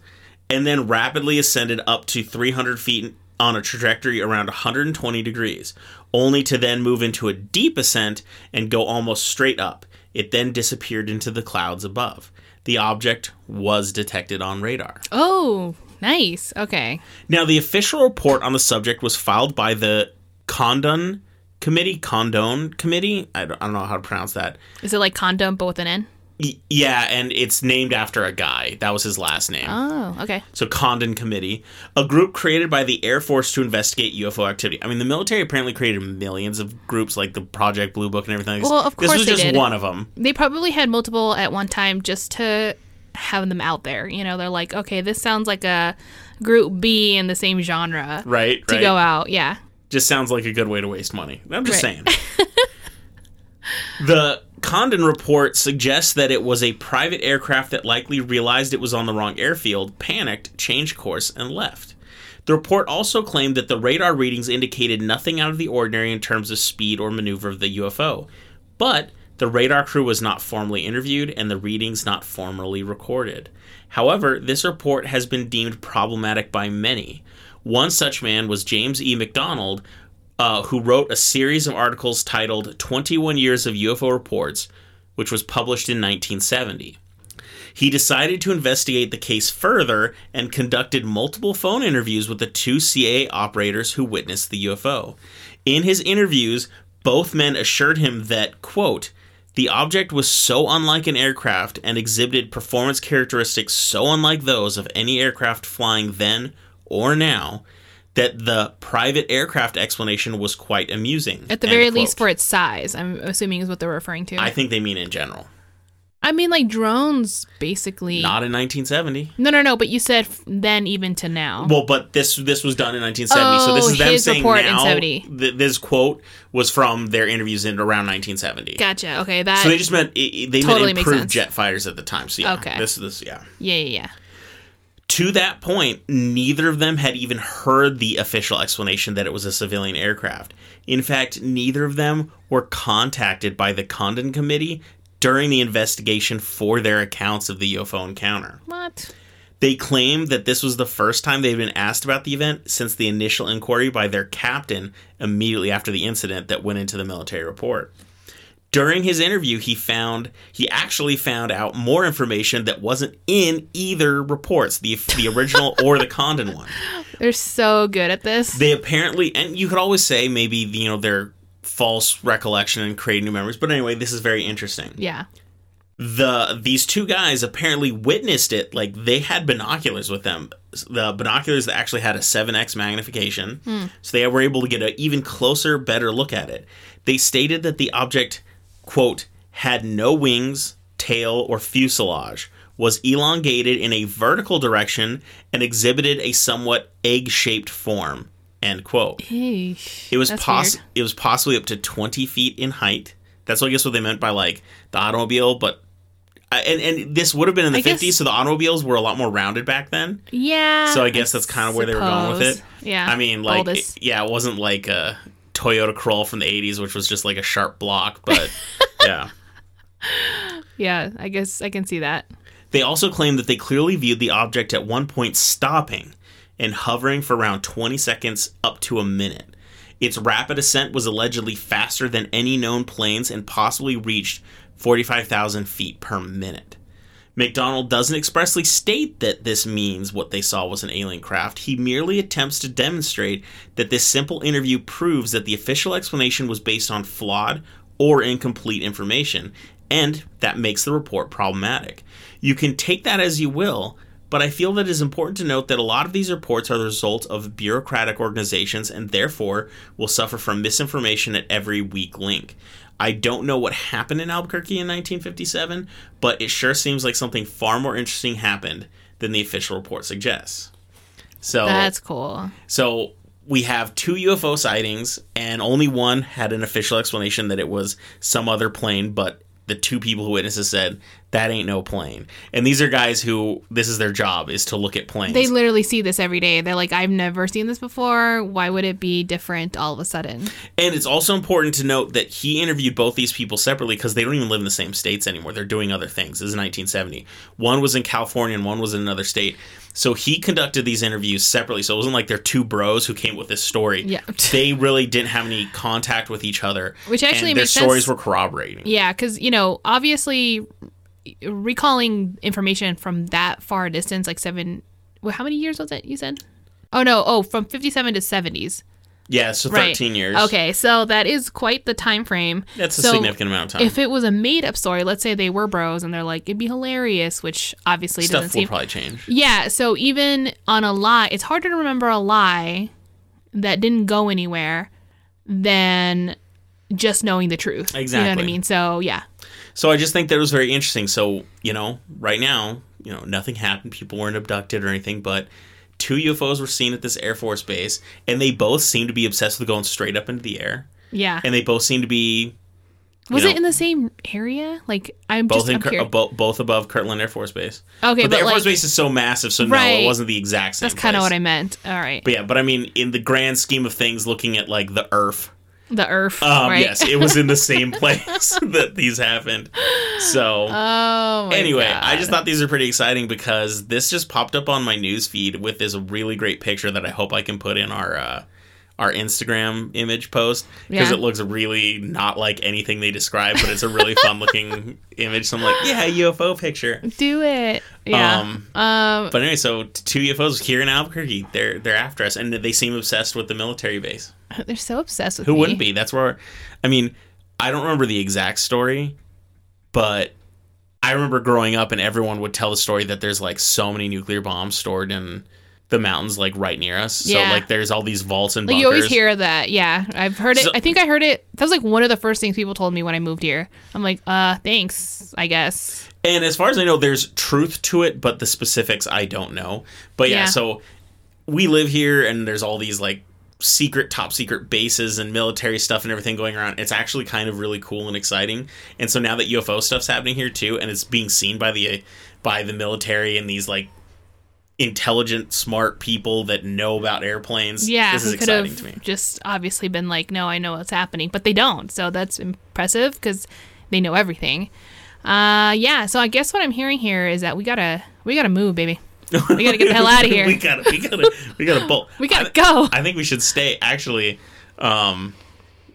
and then rapidly ascended up to 300 feet on a trajectory around 120 degrees, only to then move into a deep ascent and go almost straight up. It then disappeared into the clouds above. The object was detected on radar. Oh, nice. Okay. Now, the official report on the subject was filed by the Condon Committee, Condone Committee. I don't, I don't know how to pronounce that. Is it like condom but with an N? Yeah, and it's named after a guy. That was his last name. Oh, okay. So Condon Committee, a group created by the Air Force to investigate UFO activity. I mean, the military apparently created millions of groups like the Project Blue Book and everything. Well, of course this was they just did. one of them. They probably had multiple at one time just to have them out there. You know, they're like, okay, this sounds like a group B in the same genre Right, to right. go out. Yeah. Just sounds like a good way to waste money. I'm just Right. saying. the Condon report suggests that it was a private aircraft that likely realized it was on the wrong airfield, panicked, changed course, and left. The report also claimed that the radar readings indicated nothing out of the ordinary in terms of speed or maneuver of the UFO. But the radar crew was not formally interviewed and the readings not formally recorded. However, this report has been deemed problematic by many. One such man was James E. McDonald, uh, who wrote a series of articles titled 21 Years of UFO Reports, which was published in 1970. He decided to investigate the case further and conducted multiple phone interviews with the two CAA operators who witnessed the UFO. In his interviews, both men assured him that, quote, the object was so unlike an aircraft and exhibited performance characteristics so unlike those of any aircraft flying then or now that the private aircraft explanation was quite amusing. At the very least for its size, I'm assuming is what they're referring to. I think they mean in general. I mean, like drones, basically. Not in 1970. no, no, no. But you said then even to now. Well, but this this was done in 1970, so this Oh, is them saying report in now. 70. th- this quote was from their interviews in around 1970. gotcha. Okay, that. So they just meant i- i- they Totally meant improved jet fighters at the time. So yeah, Okay. this this yeah. yeah, yeah, yeah. To that point, neither of them had even heard the official explanation that it was a civilian aircraft. In fact, neither of them were contacted by the Condon Committee during the investigation for their accounts of the UFO encounter. What? They claim that this was the first time they'd been asked about the event since the initial inquiry by their captain immediately after the incident that went into the military report. During his interview, he found he actually found out more information that wasn't in either reports, the the original or the Condon one. They're so good at this. They apparently, and you could always say maybe you know they're false recollection and creating new memories, but anyway, this is very interesting yeah. the these two guys apparently witnessed it like they had binoculars with them the binoculars that actually had a 7x magnification hmm. so they were able to get an even closer better look at it they stated that the object quote had no wings tail or fuselage was elongated in a vertical direction and exhibited a somewhat egg-shaped form end quote Eesh. it was That's poss- weird. it was possibly up to 20 feet in height. That's what I guess what they meant by like the automobile, but and and this would have been in the I guess- 50s, so the automobiles were a lot more rounded back then. Yeah. So I guess that's kind of where they were going with it. Yeah. I mean, like, it- yeah, it wasn't like a Toyota Corolla from the 80s, which was just like a sharp block, but yeah. yeah, I guess I can see that. They also claim that they clearly viewed the object at one point stopping and hovering for around 20 seconds up to a minute. Its rapid ascent was allegedly faster than any known planes and possibly reached 45,000 feet per minute. McDonald doesn't expressly state that this means what they saw was an alien craft. He merely attempts to demonstrate that this simple interview proves that the official explanation was based on flawed or incomplete information, and that makes the report problematic. You can take that as you will, but I feel that it is important to note that a lot of these reports are the result of bureaucratic organizations and therefore will suffer from misinformation at every weak link. I don't know what happened in Albuquerque in 1957, but it sure seems like something far more interesting happened than the official report suggests. So That's cool. so we have two UFO sightings, and only one had an official explanation that it was some other plane, but the two people who witnesses said that ain't no plane. And these are guys who this is their job is to look at planes. They literally see this every day. They're like, I've never seen this before. Why would it be different all of a sudden? And it's also important to note that he interviewed both these people separately because they don't even live in the same states anymore. They're doing other things. This is 1970. One was in California and one was in another state. So he conducted these interviews separately. So it wasn't like they're two bros who came with this story. Yeah. they really didn't have any contact with each other. Which actually and their stories sense. were corroborating. Yeah, because, you know, obviously recalling information from that far distance, like seven, well, how many years was it you said? Oh, no. Oh, from 57 to 70s. Yeah, so Right. 13 years. Okay, so that is quite the time frame. That's a So significant amount of time. If it was a made up story, let's say they were bros and they're like, it'd be hilarious, which obviously Stuff doesn't seem. stuff will seem. probably change. Yeah, so even on a lie, it's harder to remember a lie that didn't go anywhere than just knowing the truth. Exactly. You know what I mean? So, yeah. So I just think that was very interesting. So, you know, right now, you know, nothing happened. People weren't abducted or anything, but two UFOs were seen at this Air Force base, and they both seem to be obsessed with going straight up into the air. Yeah. And they both seem to be Was know, it in the same area? Like, I'm both just in Cur- uh, bo- both above Kirtland Air Force Base. Okay, but, but, the Air Force Base is so massive, so no, it wasn't the exact same. That's kind of what I meant. All right. But yeah, but I mean, in the grand scheme of things, looking at like the Earth, the Earth. um, right? yes, it was in the same place that these happened. So Oh, my anyway, God. I just thought these are pretty exciting because this just popped up on my news feed with this really great picture that I hope I can put in our uh, our Instagram image post because Yeah. it looks really not like anything they describe, but it's a really fun looking image. So I'm like, yeah, UFO picture. Do it. Yeah. Um, Um, But anyway, so two UFOs here in Albuquerque. They're they're after us, and they seem obsessed with the military base. they're so obsessed with Who me. wouldn't be? That's where, I mean, I don't remember the exact story, but I remember growing up and everyone would tell the story that there's like so many nuclear bombs stored in the mountains like right near us. Yeah. So like there's all these vaults and Like bunkers. you always hear that. Yeah, I've heard it. So- I think I heard it. That was like one of the first things people told me when I moved here. I'm like, uh, thanks, I guess. And as far as I know, there's truth to it, but the specifics I don't know. But yeah, Yeah. so we live here, and there's all these like secret, top secret bases and military stuff and everything going around. It's actually kind of really cool and exciting. And so now that UFO stuff's happening here too, and it's being seen by the by the military and these like intelligent, smart people that know about airplanes. Yeah, this is exciting to me. just obviously been like, no, I know what's happening, but they don't. So that's impressive because they know everything. Uh, yeah. So I guess what I'm hearing here is that we gotta we gotta move, baby. We gotta get the hell out of here. we gotta, we gotta, we gotta bolt. We gotta I- go. I think we should stay. Actually, um,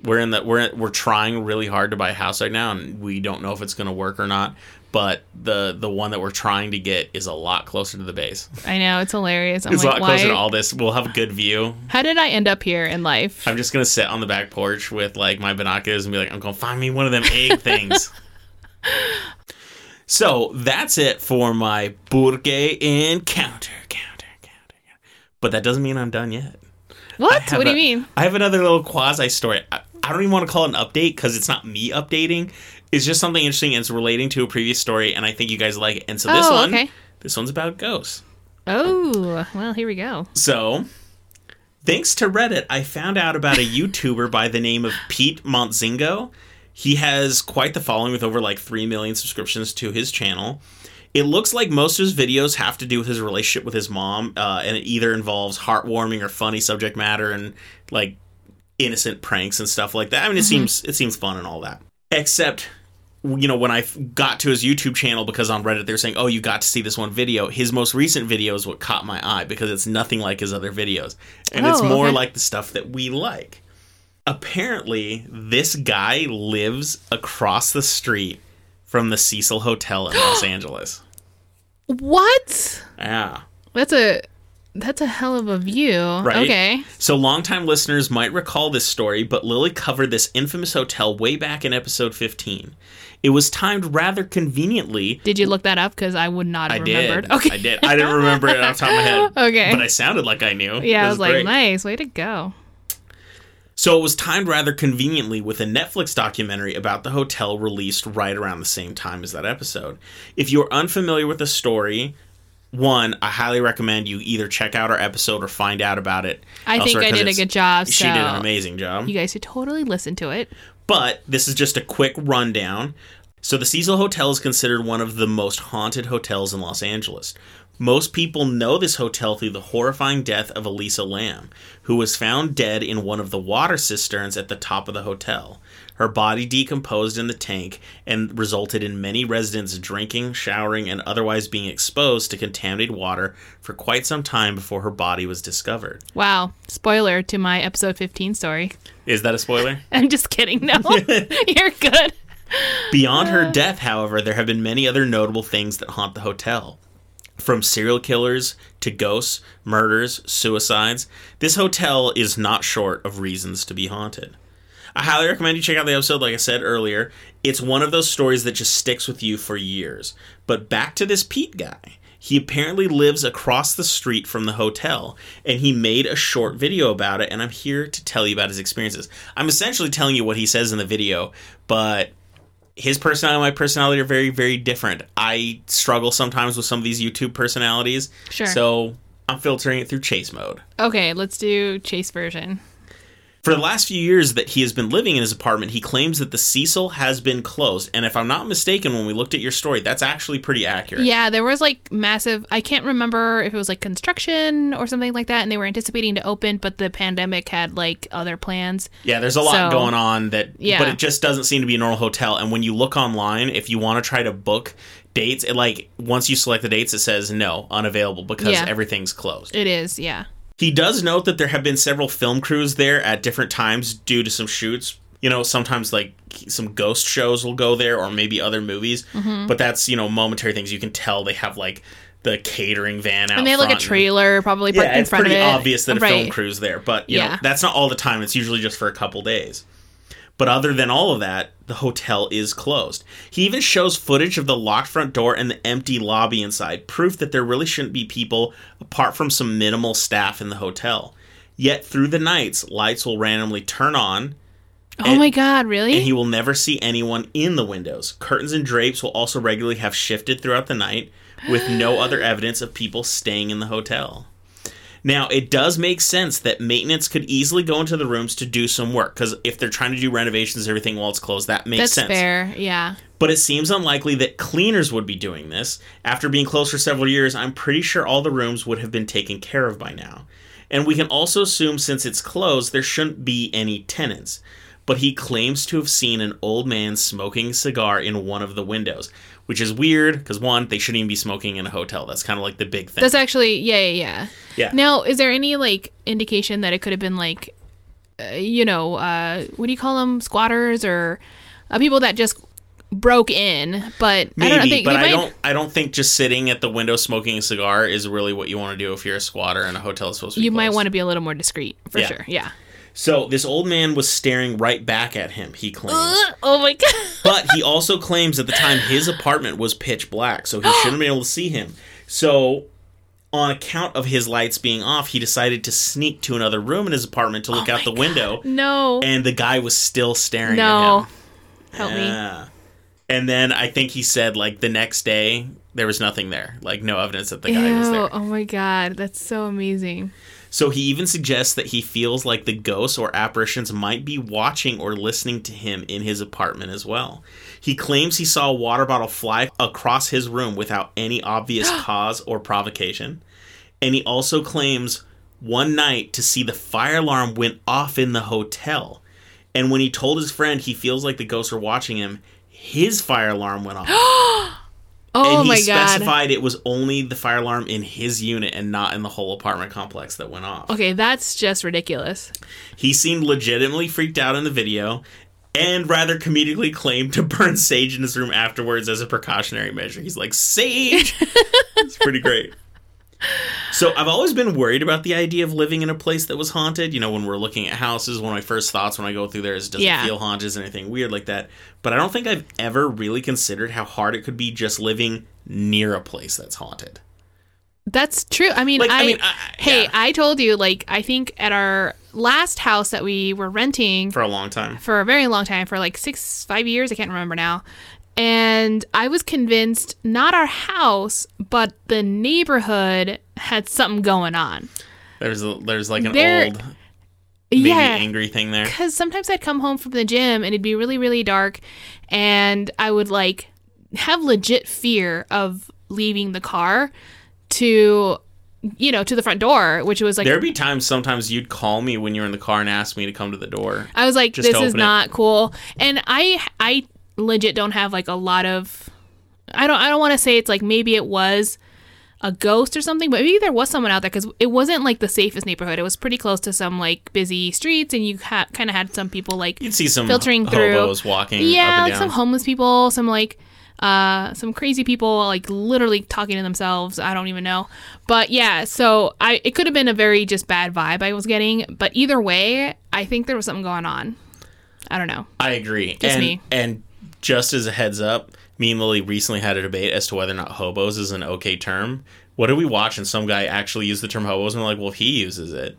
we're in that we're we're trying really hard to buy a house right now, and we don't know if it's gonna work or not. But the the one that we're trying to get is a lot closer to the base. I know it's hilarious. I'm It's a like, lot closer why? to all this. We'll have a good view. How did I end up here in life? I'm just gonna sit on the back porch with like my binoculars and be like, I'm gonna find me one of them egg things. So that's it for my Burque encounter, counter, counter, counter. But that doesn't mean I'm done yet. What? What do you a- mean? I have another little quasi story. I, I don't even want to call it an update because it's not me updating. It's just something interesting and it's relating to a previous story, and I think you guys like it. And so this Oh, one, okay. this one's about ghosts. Oh, well, here we go. So, thanks to Reddit, I found out about a YouTuber by the name of Peet Montzingo. He has quite the following with over like 3 million subscriptions to his channel. It looks like most of his videos have to do with his relationship with his mom, uh, and it either involves heartwarming or funny subject matter and like innocent pranks and stuff like that. I mean, it seems it seems fun and all that. Except, you know, when I got to his YouTube channel because on Reddit they're saying, "Oh, you got to see this one video." His most recent video is what caught my eye because it's nothing like his other videos, and it's Oh, more okay. like the stuff that we like. Apparently, this guy lives across the street from the Cecil Hotel in Los Angeles. What? Yeah. That's a that's a hell of a view. Right? Okay. So, longtime listeners might recall this story, but Lily covered this infamous hotel way back in episode 15. It was timed rather conveniently. Did you look that up? Because I would not I have did. remembered. Okay. I did. I didn't remember it off the top of my head. Okay. But I sounded like I knew. yeah, It I was like, great. nice, way to go. So it was timed rather conveniently with a Netflix documentary about the hotel released right around the same time as that episode. If you're unfamiliar with the story, one, I highly recommend you either check out our episode or find out about it. I think I did a good job. She so did an amazing job. You guys should totally listen to it. But this is just a quick rundown. So, the Cecil Hotel is considered one of the most haunted hotels in Los Angeles. Most people know this hotel through the horrifying death of Elisa Lam, who was found dead in one of the water cisterns at the top of the hotel. Her body decomposed in the tank and resulted in many residents drinking, showering, and otherwise being exposed to contaminated water for quite some time before her body was discovered. Wow. Spoiler to my episode 15 story. Is that a spoiler? I'm just kidding. No, you're good. Beyond her uh. death, however, there have been many other notable things that haunt the hotel. From serial killers to ghosts, murders, suicides, this hotel is not short of reasons to be haunted. I highly recommend you check out the episode, like I said earlier. It's one of those stories that just sticks with you for years. But back to this Peet guy. He apparently lives across the street from the hotel, and he made a short video about it, and I'm here to tell you about his experiences. I'm essentially telling you what he says in the video, but his personality and my personality are very, very different. I struggle sometimes with some of these YouTube personalities. Sure. So I'm filtering it through chase mode. Okay, let's do Chase version. For the last few years that he has been living in his apartment, he claims that the Cecil has been closed. And if I'm not mistaken, when we looked at your story, that's actually pretty accurate. Yeah, there was like massive. I can't remember if it was like construction or something like that, and they were anticipating to open, but the pandemic had like other plans. Yeah, there's a lot So- going on that, Yeah. but it just doesn't seem to be a normal hotel. And when you look online, if you want to try to book dates, it like once you select the dates, it says no, unavailable because Yeah. everything's closed. It is, yeah. He does note that there have been several film crews there at different times due to some shoots. You know, sometimes like some ghost shows will go there or maybe other movies, Mm-hmm. but that's, you know, momentary things. You can tell they have like the catering van out And they have like a trailer probably parked Yeah, in front of pretty it. obvious that a film crew's there, but you know, Yeah. that's not all the time. It's usually just for a couple days. But other than all of that, the hotel is closed. He even shows footage of the locked front door and the empty lobby inside, proof that there really shouldn't be people apart from some minimal staff in the hotel. Yet through the nights, lights will randomly turn on, Oh my god, really? and he will never see anyone in the windows. Curtains and drapes will also regularly have shifted throughout the night, with no other evidence of people staying in the hotel. Now, it does make sense that maintenance could easily go into the rooms to do some work, because if they're trying to do renovations and everything while it's closed, that makes That's sense. fair, yeah. But it seems unlikely that cleaners would be doing this. After being closed for several years, I'm pretty sure all the rooms would have been taken care of by now. And we can also assume since it's closed, there shouldn't be any tenants. But he claims to have seen an old man smoking a cigar in one of the windows, which is weird because one, they shouldn't even be smoking in a hotel. That's kind of like the big thing. That's actually yeah, yeah, yeah. Yeah. Now, is there any like indication that it could have been like, uh, you know, uh, what do you call them, squatters or uh, people that just broke in? But Maybe, I don't. They, but they I might- don't. I don't think just sitting at the window smoking a cigar is really what you want to do if you're a squatter and a hotel is supposed to be. You might want to be a little more discreet for Yeah. sure. Yeah. So this old man was staring right back at him. He claims, oh my god. but he also claims at the time his apartment was pitch black, so he shouldn't be able to see him. So. On account of his lights being off, he decided to sneak to another room in his apartment to look Oh out the God. window, No. and the guy was still staring no. at him. Help me. And then I think he said like the next day there was nothing there, like no evidence that the guy was there. Oh my god. That's so amazing. So he even suggests that he feels like the ghosts or apparitions might be watching or listening to him in his apartment as well. He claims he saw a water bottle fly across his room without any obvious cause or provocation. And he also claims one night to see the fire alarm went off in the hotel. And when he told his friend he feels like the ghosts are watching him, his fire alarm went off. Oh and he my god. specified it was only the fire alarm in his unit and not in the whole apartment complex that went off. Okay, that's just ridiculous. He seemed legitimately freaked out in the video and rather comedically claimed to burn sage in his room afterwards as a precautionary measure. He's like, Sage! it's pretty great. So I've always been worried about the idea of living in a place that was haunted. You know, when we're looking at houses, one of my first thoughts when I go through there is does Yeah. it feel haunted? Is anything weird like that? But I don't think I've ever really considered how hard it could be just living near a place that's haunted. That's true. I mean, Like, I I, mean, I- hey, yeah. I told you like I think at our last house that we were renting For a long time. for a very long time, for like six, five years, I can't remember now. And I was convinced not our house, but the neighborhood had something going on. There's a, there's like an There- old maybe yeah. angry thing there. Because sometimes I'd come home from the gym and it'd be really, really dark, and I would like have legit fear of leaving the car to, you know, to the front door, which was like There'd be times sometimes you'd call me when you're in the car and ask me to come to the door. I was like, this is open it. not cool. And I I legit don't have like a lot of I don't I don't want to say it's like maybe it was a ghost or something, but maybe there was someone out there because it wasn't like the safest neighborhood. It was pretty close to some like busy streets, and you ha- kind of had some people like You'd see some filtering hobos through. walking yeah, up and like some homeless people, some like uh some crazy people like literally talking to themselves. I don't even know. But yeah, so I it could have been a very just bad vibe I was getting, but either way, I think there was something going on. I don't know. I agree. Just and, me. And just as a heads up, me and Lily recently had a debate as to whether or not hobos is an okay term. What did we watch? And some guy actually used the term hobos, and we're like, well, if he uses it.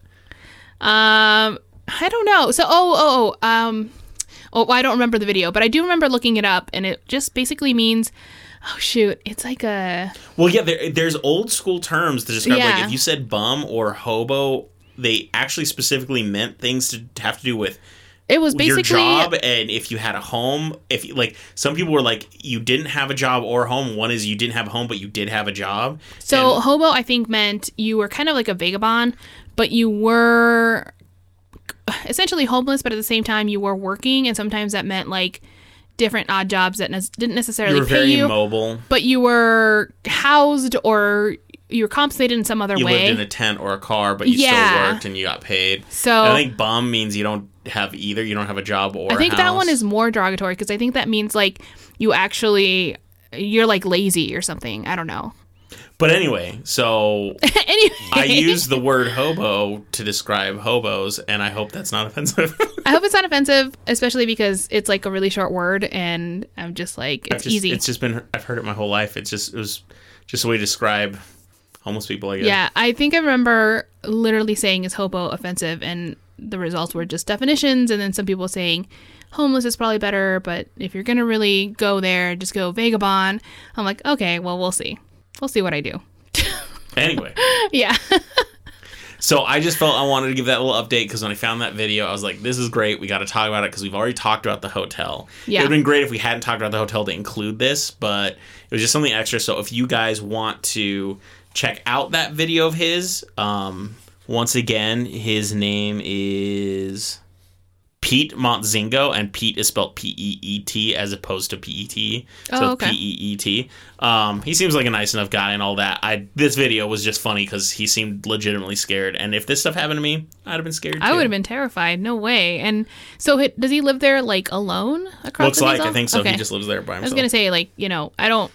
Um, I don't know. So, oh, oh, oh, um, oh, I don't remember the video, but I do remember looking it up, and it just basically means, oh shoot, it's like a Well, yeah, there, there's old school terms to describe, like, Yeah. if you said bum or hobo, they actually specifically meant things to have to do with it was basically your job and if you had a home if you like some people were like you didn't have a job or home one is you didn't have a home but you did have a job so And- hobo. I think meant you were kind of like a vagabond, but you were essentially homeless, but at the same time you were working, and sometimes that meant like different odd jobs that ne- didn't necessarily you were pay very you, mobile but you were housed or you were compensated in some other you way. You lived in a tent or a car but you Yeah. still worked and you got paid so i think bum means you don't have either you don't have a job or I think that one is more derogatory because I think that means like you actually you're like lazy or something. I don't know. but anyway so anyway, i use the word hobo to describe hobos and i hope that's not offensive I hope it's not offensive, especially because it's like a really short word, and I'm just like it's just- easy. it's just been i've heard it my whole life it's just it was just a way to describe homeless people i guess yeah, I think I remember literally saying is hobo offensive, and the results were just definitions, and then some people saying homeless is probably better, but if you're gonna really go there, just go vagabond. I'm like, okay, well, we'll see. We'll see what I do. anyway yeah. So I just felt I wanted to give that little update because when I found that video, I was like, "This is great. We got to talk about it because we've already talked about the hotel. Yeah. It would have been great if we hadn't talked about the hotel to include this, but it was just something extra. So if you guys want to check out that video of his, um, once again, his name is Peet Montzingo, and Peet is spelled P E E T as opposed to P E T. So Oh, okay. P E E T. Um, he seems like a nice enough guy and all that. I this video was just funny because he seemed legitimately scared. And if this stuff happened to me, I'd have been scared. I would have been terrified. No way. And so, does he live there like alone across? Looks like? I think so. Okay. He just lives there by himself. I was gonna say like you know I don't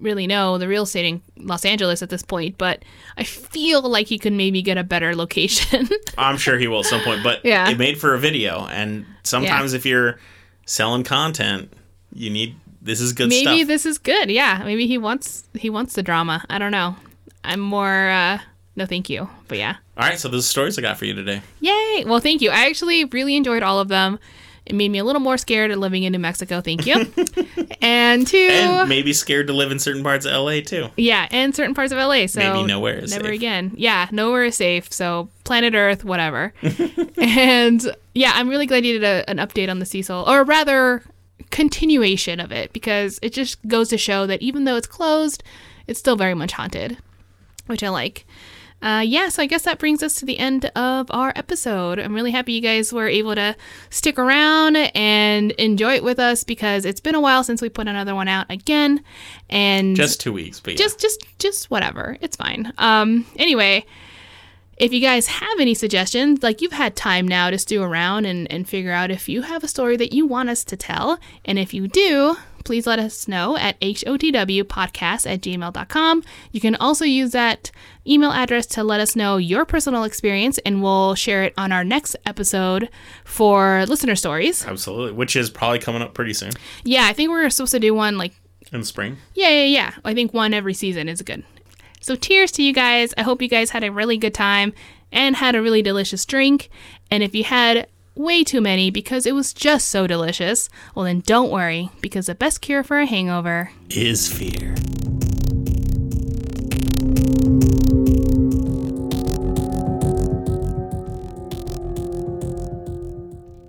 really know the real estate in Los Angeles at this point, but I feel like he could maybe get a better location. I'm sure he will at some point, but Yeah. it made for a video. And sometimes if you're selling content, you need this is good maybe stuff. this is good. Yeah, maybe he wants he wants the drama. I don't know. I'm more uh no thank you. But yeah. all right, so those stories I got for you today. Yay! Well, thank you. I actually really enjoyed all of them. It made me a little more scared of living in New Mexico. Thank you. and two, And maybe scared to live in certain parts of LA too. yeah, and certain parts of LA. So Maybe nowhere is never safe. again. Yeah, nowhere is safe. So planet Earth, whatever. and yeah, I'm really glad you did a, an update on the Cecil, or rather, continuation of it, because it just goes to show that even though it's closed, it's still very much haunted, which I like. Uh, yeah, so I guess that brings us to the end of our episode. I'm really happy you guys were able to stick around and enjoy it with us because it's been a while since we put another one out again, and Just two weeks, but yeah. just just just whatever it's fine um anyway if you guys have any suggestions like you've had time now to stew around and, and figure out if you have a story that you want us to tell and if you do please let us know at hotwpodcast at gmail.com you can also use that email address to let us know your personal experience and we'll share it on our next episode for listener stories Absolutely, which is probably coming up pretty soon yeah i think we're supposed to do one like in the spring. yeah, yeah, yeah. I think one every season is good. So, cheers to you guys. I hope you guys had a really good time and had a really delicious drink. And if you had way too many because it was just so delicious, well, then don't worry because the best cure for a hangover Is fear.